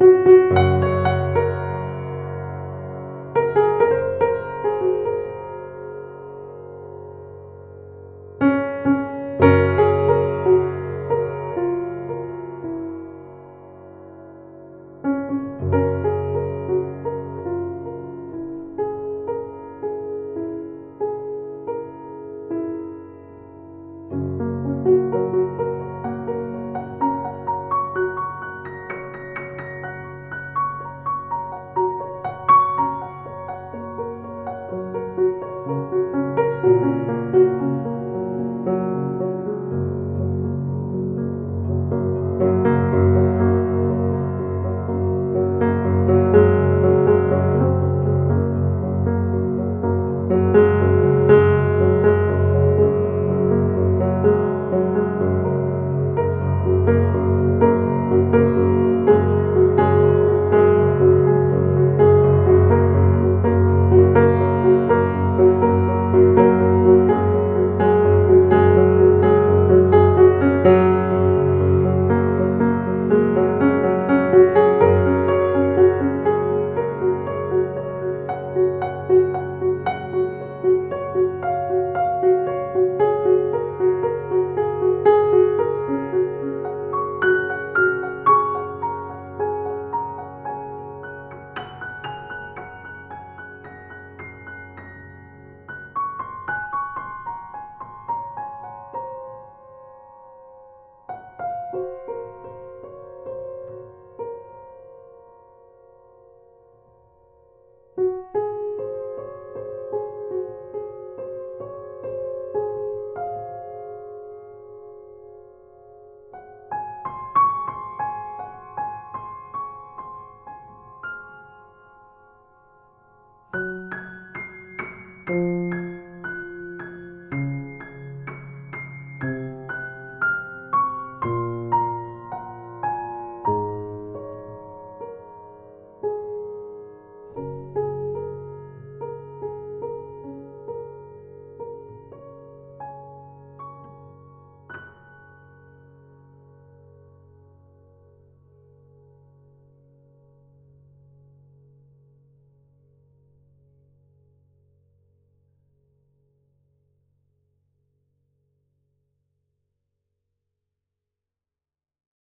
Música